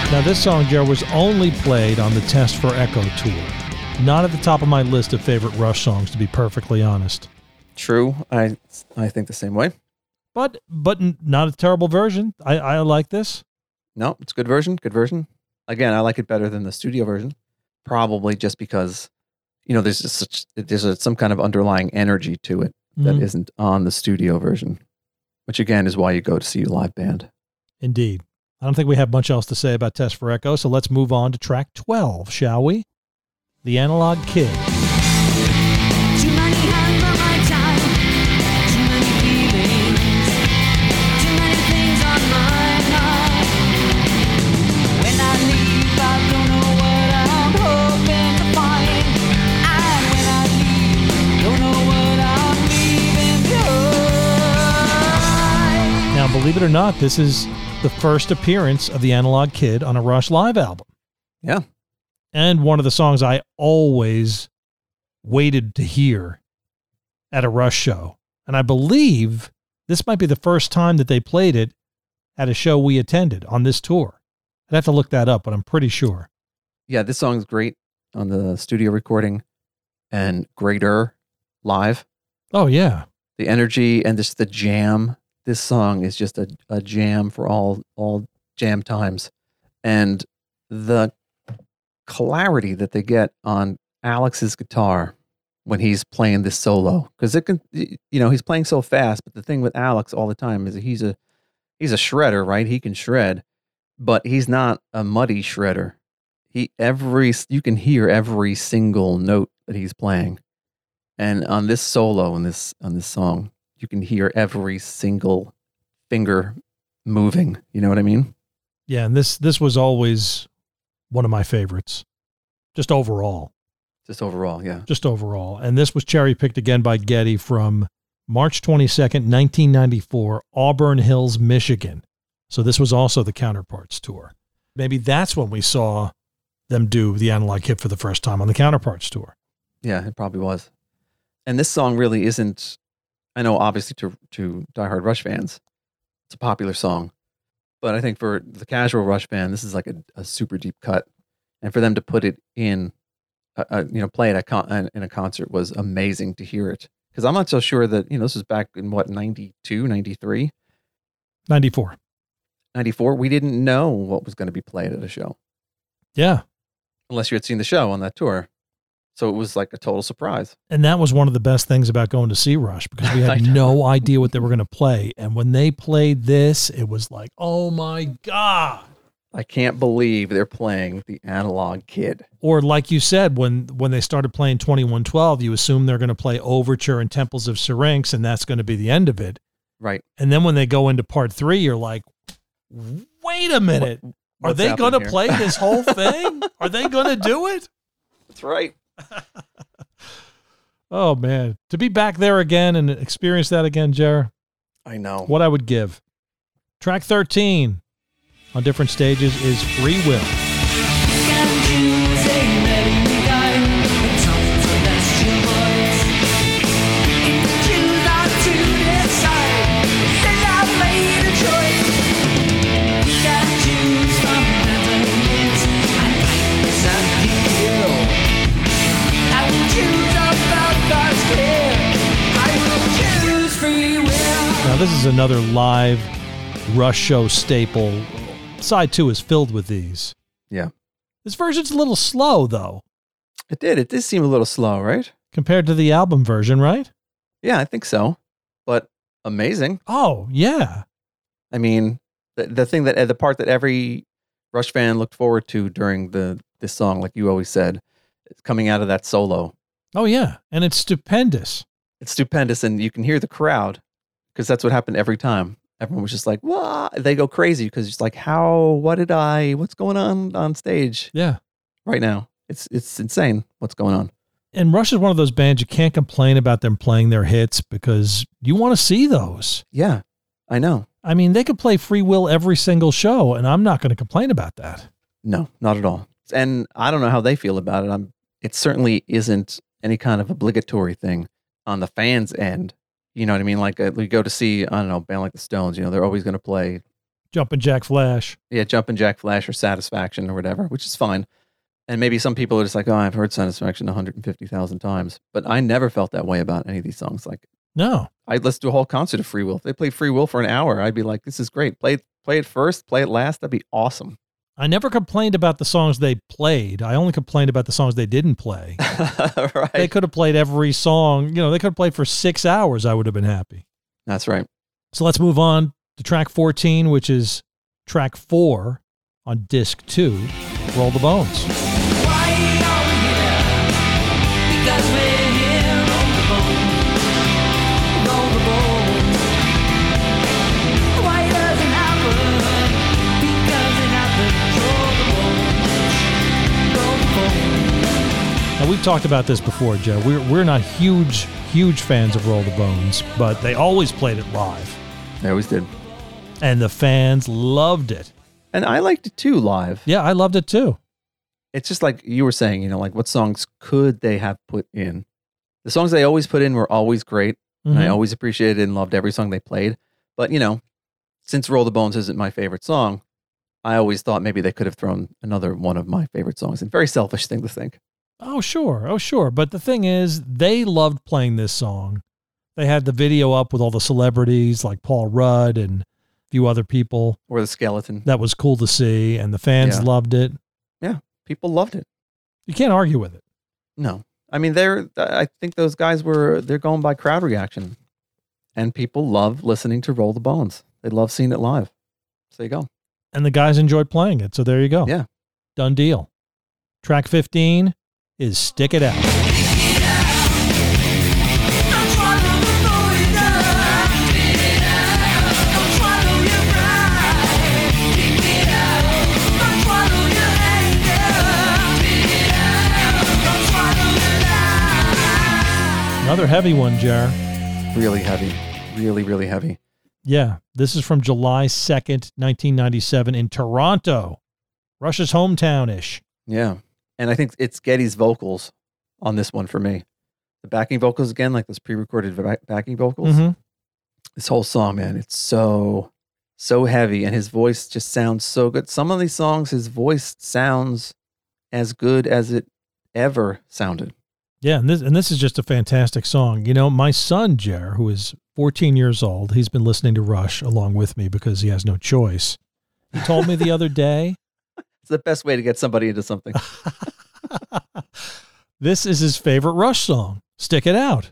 Now, this song, Joe, was only played on the Test for Echo tour. Not at the top of my list of favorite Rush songs, to be perfectly honest. True. I I think the same way. But but not a terrible version. I, I like this. No, it's a good version. Good version. Again, I like it better than the studio version. Probably just because, you know, there's just such there's a, some kind of underlying energy to it that Mhm. not on the studio version, which again is why you go to see a live band. Indeed. I don't think we have much else to say about Test for Echo, so let's move on to track 12, shall we? The Analog Kid. Believe it or not, this is the first appearance of the Analog Kid on a Rush live album. Yeah. And one of the songs I always waited to hear at a Rush show. And I believe this might be the first time that they played it at a show we attended on this tour. I'd have to look that up, but I'm pretty sure. Yeah, this song's great on the studio recording and greater live. Oh, yeah. The energy and just the jam. This song is just a, a jam for all all jam times. And the clarity that they get on Alex's guitar when he's playing this solo because it can you know he's playing so fast but the thing with Alex all the time is he's a he's a shredder right? He can shred but he's not a muddy shredder. He every you can hear every single note that he's playing. And on this solo on this on this song you can hear every single finger moving you know what i mean Yeah, and this this was always one of my favorites. Just overall. just overall yeah Just overall. And this was cherry picked again by Geddy from March 22nd, 1994, Auburn Hills, Michigan. So this was also the Counterparts tour. Maybe that's when we saw them do the analog kid for the first time on the Counterparts tour. Yeah, it probably was. And this song really isn't. I know, obviously, to to diehard Rush fans, it's a popular song, but I think for the casual Rush fan, this is like a, a super deep cut, and for them to put it in, a, a, you know, play it at con- in a concert was amazing to hear it. Because I'm not so sure that you know this was back in what 92, 93, 94. 94. We didn't know what was going to be played at a show Yeah. unless you had seen the show on that tour. So it was like a total surprise. And that was one of the best things about going to see Rush because we had no idea what they were going to play. And when they played this, it was like, oh my God. I can't believe they're playing the analog kid. Or like you said, when when they started playing 2112, you assume they're going to play Overture and Temples of Syrinx, and that's going to be the end of it. Right. And then when they go into part three, you're like, wait a minute. Are they going to play this whole thing? Are they going to do it? That's right. Oh, man. To be back there again and experience that again, Jer, I know. what I would give. Track 13 on different stages is Free Will. Now, this is another live Rush show staple. Side two is filled with these. Yeah. This version's a little slow, though, It did. It did seem a little slow, right? compared to the album version, right? Yeah, I think so. But amazing. Oh, yeah. I mean, the, the thing that uh, the part that every Rush fan looked forward to during the this song, like you always said, is coming out of that solo. Oh, yeah. And it's stupendous. It's stupendous, and you can hear the crowd because that's what happened every time. Everyone was just like, "What?" They go crazy because it's like, "How? What did I? What's going on on stage Yeah. right now? It's it's insane. What's going on?" And Rush is one of those bands you can't complain about them playing their hits because you want to see those. Yeah, I know. I mean, they could play Free Will every single show, and I'm not going to complain about that. No, not at all. And I don't know how they feel about it. I'm, it certainly isn't any kind of obligatory thing on the fans' end. You know what I mean? Like uh, we go to see, I don't know, band like the Stones. You know, they're always going to play, Jumpin' Jack Flash. yeah, Jumpin' Jack Flash or Satisfaction or whatever, which is fine. And maybe some people are just like, oh, I've heard Satisfaction 150,000 times, but I never felt that way about any of these songs. Like No. I'd listen to a whole concert of Free Will. If they played Free Will for an hour, I'd be like, this is great. Play play it first, play it last. That'd be awesome. I never complained about the songs they played. I only complained about the songs they didn't play. right. They could have played every song. You know, they could have played for six hours. I would have been happy. That's right. So let's move on to track 14, which is track four on disc two, Roll the Bones. Why Now, we've talked about this before, Joe. We're, we're not huge, huge fans of Roll the Bones, but they always played it live, They always did. and the fans loved it. And I liked it too live. Yeah, I loved it too. It's just like you were saying, you know, like what songs could they have put in? The songs they always put in were always great. And I Mhm. always appreciated and loved every song they played. But, you know, since Roll the Bones isn't my favorite song, I always thought maybe they could have thrown another one of my favorite songs. And very selfish thing to think. Oh, sure. Oh, sure. But the thing is, they loved playing this song. They had the video up with all the celebrities like Paul Rudd and a few other people. Or the skeleton. That was cool to see, and the fans Yeah. loved it. Yeah. People loved it. You can't argue with it. No, I mean they're. I think those guys were. They're going by crowd reaction, and people love listening to Roll the Bones. They love seeing it live. So there you go. And the guys enjoyed playing it. So there you go. Yeah. Done deal. Track 15 is Stick It Out. Don't swallow the poison. Don't swallow your pride. Don't swallow your anger. Don't swallow your lies. Another heavy one, Jer. Really heavy. Really, really heavy. Yeah. This is from July 2nd, 1997 in Toronto, Rush's hometown ish. Yeah. And I think it's Geddy's vocals on this one for me. The backing vocals again, like those pre-recorded backing vocals. Mhm. This whole song, man, it's so so heavy, and his voice just sounds so good. Some of these songs, his voice sounds as good as it ever sounded. Yeah, and this and this is just a fantastic song. You know, my son Jer, who is 14 years old, he's been listening to Rush along with me because he has no choice. He told me the other day, It's the best way to get somebody into something. this is his favorite Rush song. Stick it out.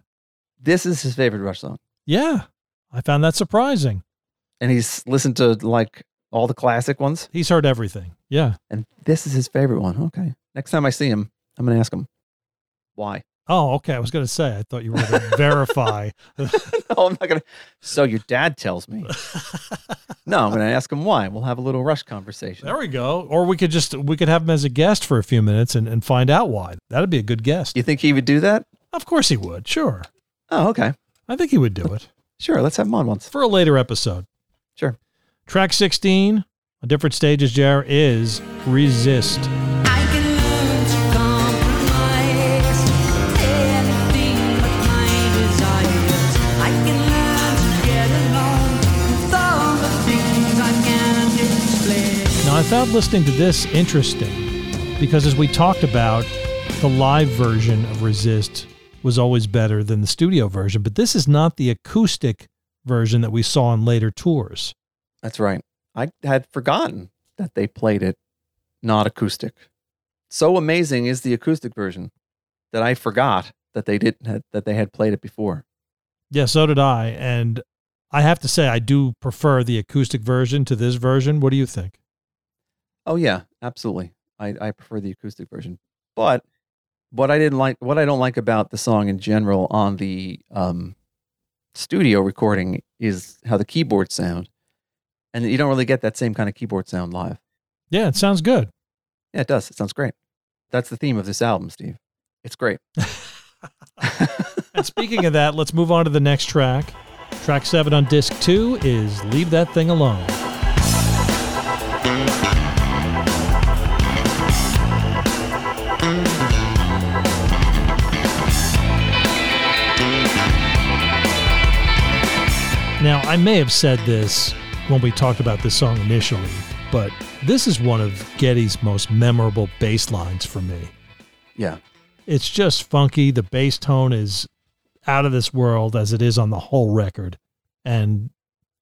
this is his favorite Rush song, Yeah. I found that surprising. and he's listened to like all the classic ones, He's heard everything. Yeah. and this is his favorite one. Okay, next time I see him, I'm gonna ask him why. Oh, okay. I was going to say, I thought you were going to verify. no, I'm not gonna. So your dad tells me. No, I'm gonna ask him why. We'll have a little Rush conversation. There we go. Or we could just we could have him as a guest for a few minutes and, and find out why. That'd be a good guest. You think he would do that? Of course he would. Sure. Oh, okay. I think he would do it Sure. Let's have him on once. for a later episode. Sure. Track 16, a different stages, Jer, is Resist. Found listening to this interesting because as we talked about, the live version of Resist was always better than the studio version, but this is not the acoustic version that we saw on later tours. That's right. I had forgotten that they played it not acoustic. So amazing is the acoustic version that I forgot that they didn't had, that they had played it before. Yeah, so did I. And I have to say, I do prefer the acoustic version to this version. What do you think? Oh yeah, absolutely. I, I prefer the acoustic version. But what I didn't like, what I don't like about the song in general on the um, studio recording is how the keyboards sound, and you don't really get that same kind of keyboard sound live. Yeah, it sounds good. Yeah, it does. It sounds great. That's the theme of this album, Steve. It's great. And speaking of that, let's move on to the next track. Track seven on disc two is Leave That Thing Alone. Now, I may have said this when we talked about this song initially, but this is one of Geddy's most memorable bass lines for me. yeah, It's just funky. The bass tone is out of this world as it is on the whole record. And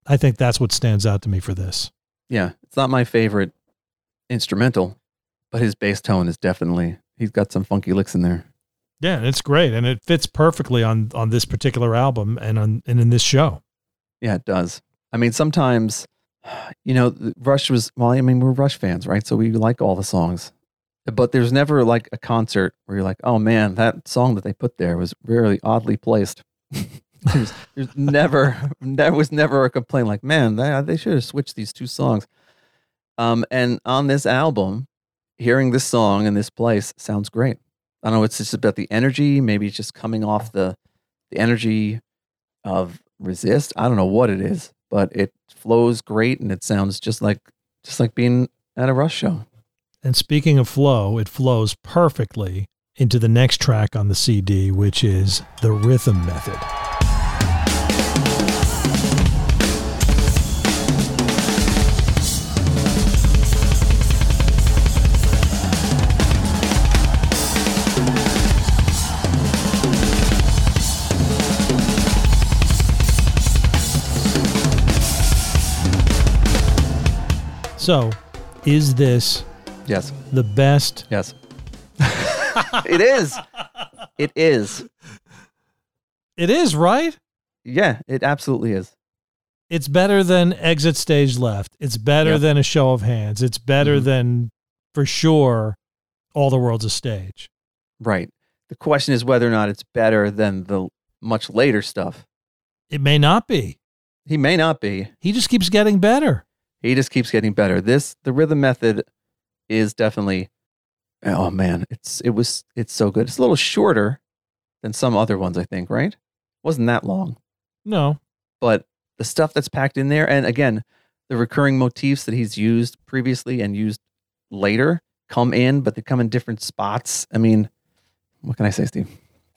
I think that's what stands out to me for this. yeah. It's not my favorite instrumental, but his bass tone is definitely. He's got some funky licks in there. Yeah, it's great and it fits perfectly on on this particular album and on and in this show. Yeah, it does. I mean, sometimes, you know, Rush was, well, I mean, we're Rush fans, right? So we like all the songs. But there's never like a concert where you're like, oh man, that song that they put there was really oddly placed. there's, there's never, there was never a complaint like, man, they, they should have switched these two songs. Um, and on this album, hearing this song in this place sounds great. I don't know, it's just about the energy. Maybe it's just coming off the, the energy of resist. I don't know what it is, but it flows great and it sounds just like just like being at a Rush show. And speaking of flow, it flows perfectly into the next track on the CD, which is The Rhythm Method. So, is this Yes, the best yes. it is. It is. It is, right? Yeah, it absolutely is. It's better than exit stage left. It's better Yep. than a show of hands. It's better Mhm. than for sure all the world's a stage. Right. The question is whether or not it's better than the much later stuff. It may not be. He may not be. He just keeps getting better. He just keeps getting better. This the rhythm method is definitely oh man, it's it was it's so good. It's a little shorter than some other ones, I think, right? Wasn't that long. No. But the stuff that's packed in there, and again, the recurring motifs that he's used previously and used later come in, but they come in different spots. I mean, what can I say, Steve?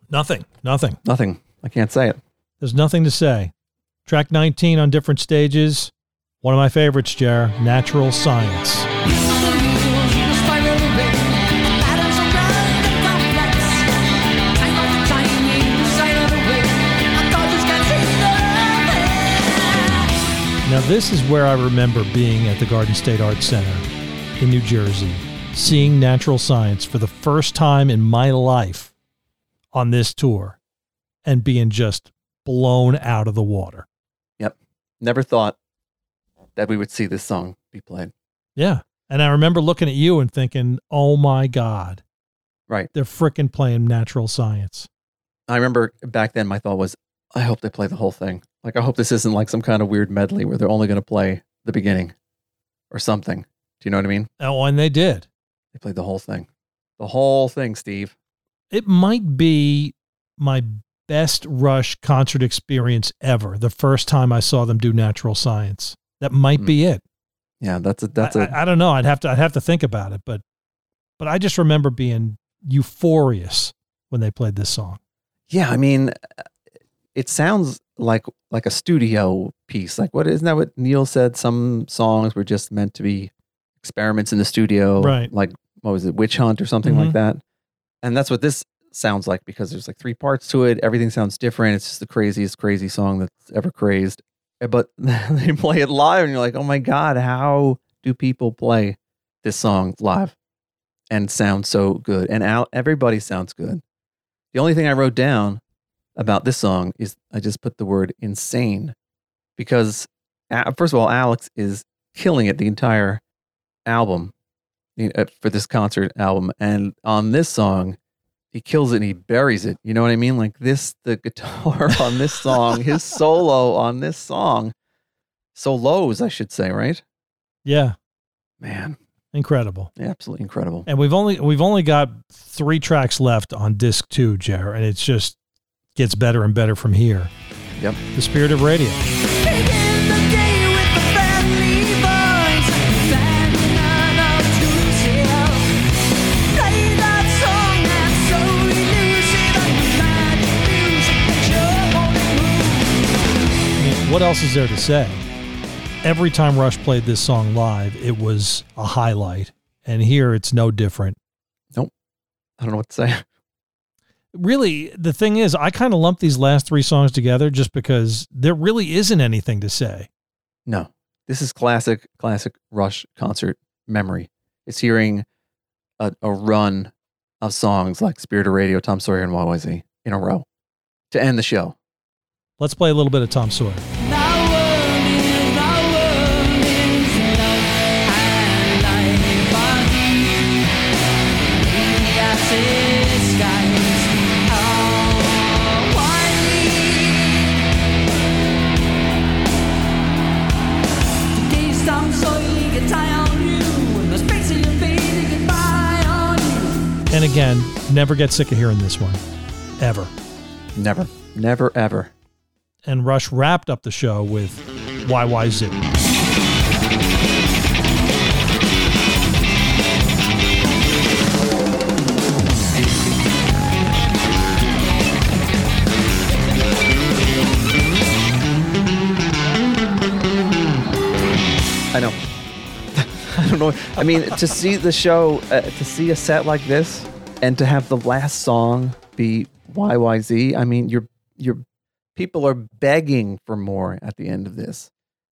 Nothing. Nothing. Nothing. I can't say it. There's nothing to say. Track 19 on different stages. One of my favorites, Jer, Natural Science. Now, this is where I remember being at the Garden State Arts Center in New Jersey, seeing natural science for the first time in my life on this tour and being just blown out of the water. Yep. Never thought that we would see this song be played. Yeah. And I remember looking at you and thinking, oh my God, Right. they're frickin' playing natural science. I remember back then my thought was, I hope they play the whole thing. Like, I hope this isn't like some kind of weird medley where they're only going to play the beginning or something. Do you know what I mean? Oh, and they did. They played the whole thing. The whole thing, Steve. It might be my best Rush concert experience ever. The first time I saw them do natural science. That might Hmm. be it. Yeah, that's a that's I a I- I don't know. I'd have to I'd have to think about it, but but I just remember being euphorious when they played this song. yeah. I mean, it sounds like like a studio piece. Like what isn't that what Neil said? Some songs were just meant to be experiments in the studio, Right. Like what was it, Witch Hunt or something Mhm. like that. And that's what this sounds like because there's like three parts to it. Everything sounds different. It's just the craziest crazy song that's ever crazed. Uh, But they play it live, and you're like, oh my god, how do people play this song live and sound so good? And everybody sounds good. The only thing I wrote down about this song is I just put the word insane because uh, first of all, Alex is killing it the entire album for this concert album, and on this song, he kills it and he buries it. You know what I mean? Like this, the guitar on this song, his solo on this song, solos, I should say, right? Yeah, Man, incredible. absolutely incredible. And we've only we've only got three tracks left on disc two, Jer, and it's just gets better and better from here. Yep. The spirit of radio. What else is there to say? Every time Rush played this song live, it was a highlight, and here it's no different. Nope. I don't know what to say. Really, the thing is, I kind of lump these last three songs together just because there really isn't anything to say. No, this is classic, classic Rush concert memory. It's hearing a, a run of songs like Spirit of Radio, Tom Sawyer, and YYZ in a row to end the show. Let's play a little bit of Tom Sawyer. And again, never get sick of hearing this one, ever. Never, never, ever. And Rush wrapped up the show with YYZ. I know. I don't know. I mean, to see the show, uh, to see a set like this, and to have the last song be YYZ. I mean, you're you're people are begging for more at the end of this.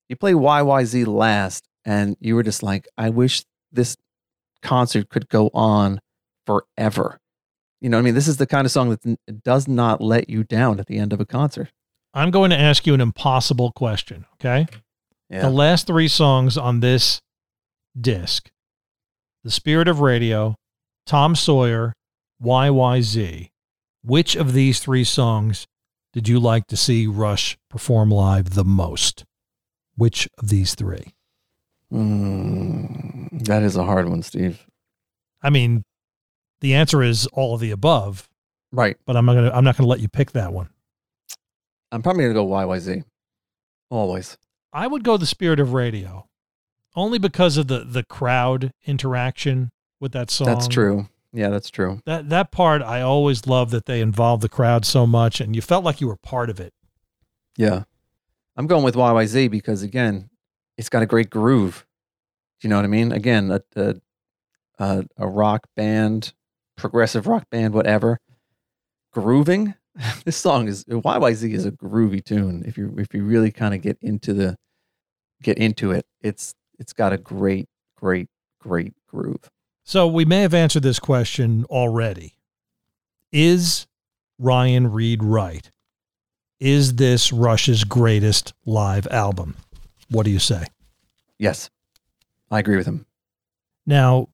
You play YYZ last, and you were just like, I wish this concert could go on forever. You know, what I mean, this is the kind of song that does not let you down at the end of a concert. I'm going to ask you an impossible question. Okay. The last three songs on this disc The Spirit of Radio, Tom Sawyer, YYZ. Which of these three songs did you like to see Rush perform live the most? Which of these three? Mm, that is a hard one, Steve. I mean, the answer is all of the above, Right. but I'm not gonna I'm not gonna let you pick that one. I'm probably going to go YYZ. Always. I would go the spirit of radio, only because of the the crowd interaction with that song. That's true. Yeah, that's true. That that part I always love that they involved the crowd so much, and you felt like you were part of it. Yeah. I'm going with YYZ because, again, it's got a great groove. Do you know what I mean? Again, a, a, a, a rock band, progressive rock band, whatever. Grooving. This song is YYZ is a groovy tune. If you if you really kind of get into the get into it, it's it's got a great, great, great groove. So we may have answered this question already. Is Ryan Reed right? Is this Rush's greatest live album? What do you say? Yes, I agree with him. Now,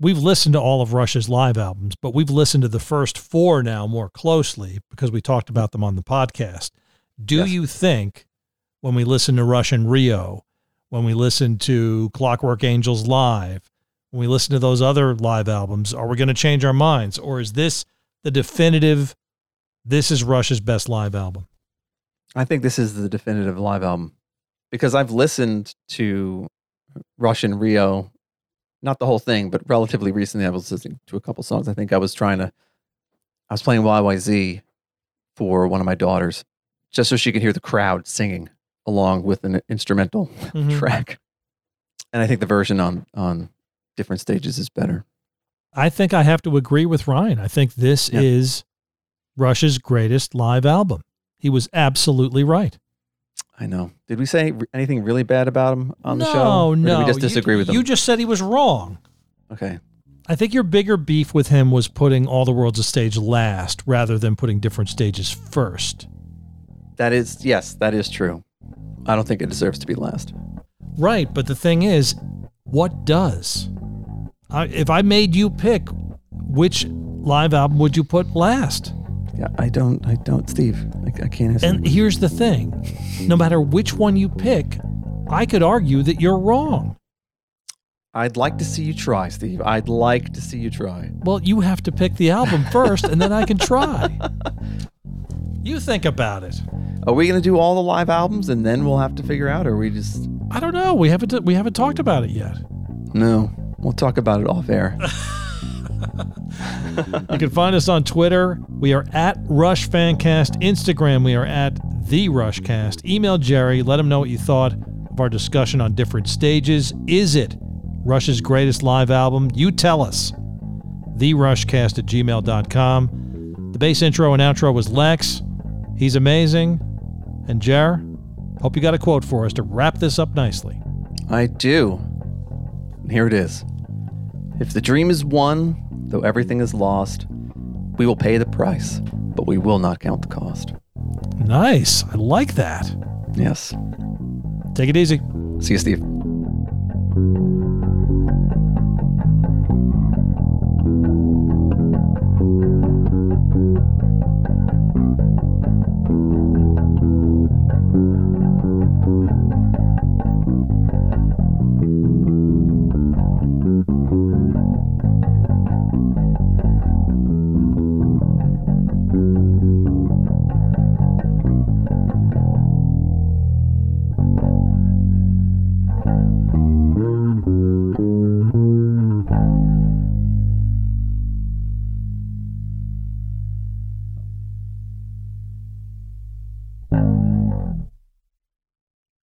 we've listened to all of Rush's live albums, but we've listened to the first four now more closely because we talked about them on the podcast. Do Yes. you think when we listen to Rush in Rio, when we listen to Clockwork Angels live, when we listen to those other live albums, are we going to change our minds? Or is this the definitive, this is Rush's best live album? I think this is the definitive live album because I've listened to Rush Russian Rio, not the whole thing, but relatively recently. I was listening to a couple songs. I think I was trying to, I was playing YYZ for one of my daughters just so she could hear the crowd singing along with an instrumental Mhm. track. And I think the version on on different stages is better. I think I have to agree with Ryan. I think this Yeah. is Rush's greatest live album. He was absolutely right. I know. Did we say anything really bad about him on no, the show? No. Did we just You- disagree with him? You just said he was wrong. okay. I think your bigger beef with him was putting All the World's a Stage last rather than putting different stages first. That is yes, that is true. I don't think it deserves to be last. Right, but the thing is, what does? I, if I made you pick, which live album would you put last? Yeah, I don't. I don't, Steve. I, I can't answer. And here's the thing no matter which one you pick, I could argue that you're wrong. I'd like to see you try, Steve. I'd like to see you try. Well, you have to pick the album first, and then I can try. You think about it. Are we going to do all the live albums and then we'll have to figure out, or are we just I don't know. We haven't we haven't talked about it yet. no? We'll talk about it off air. You can find us on Twitter. We are at Rush Fancast. Instagram, we are at The Rushcast. Email Jerry. Let him know what you thought of our discussion on different stages. Is it Rush's greatest live album? You tell us. TheRushcast at gmail.com. The bass intro and outro was Lex. He's amazing. And Jer, hope you got a quote for us to wrap this up nicely. I do. Here it is. If the dream is won, though everything is lost, we will pay the price, but we will not count the cost. Nice. I like that. Yes. Take it easy. See you, Steve.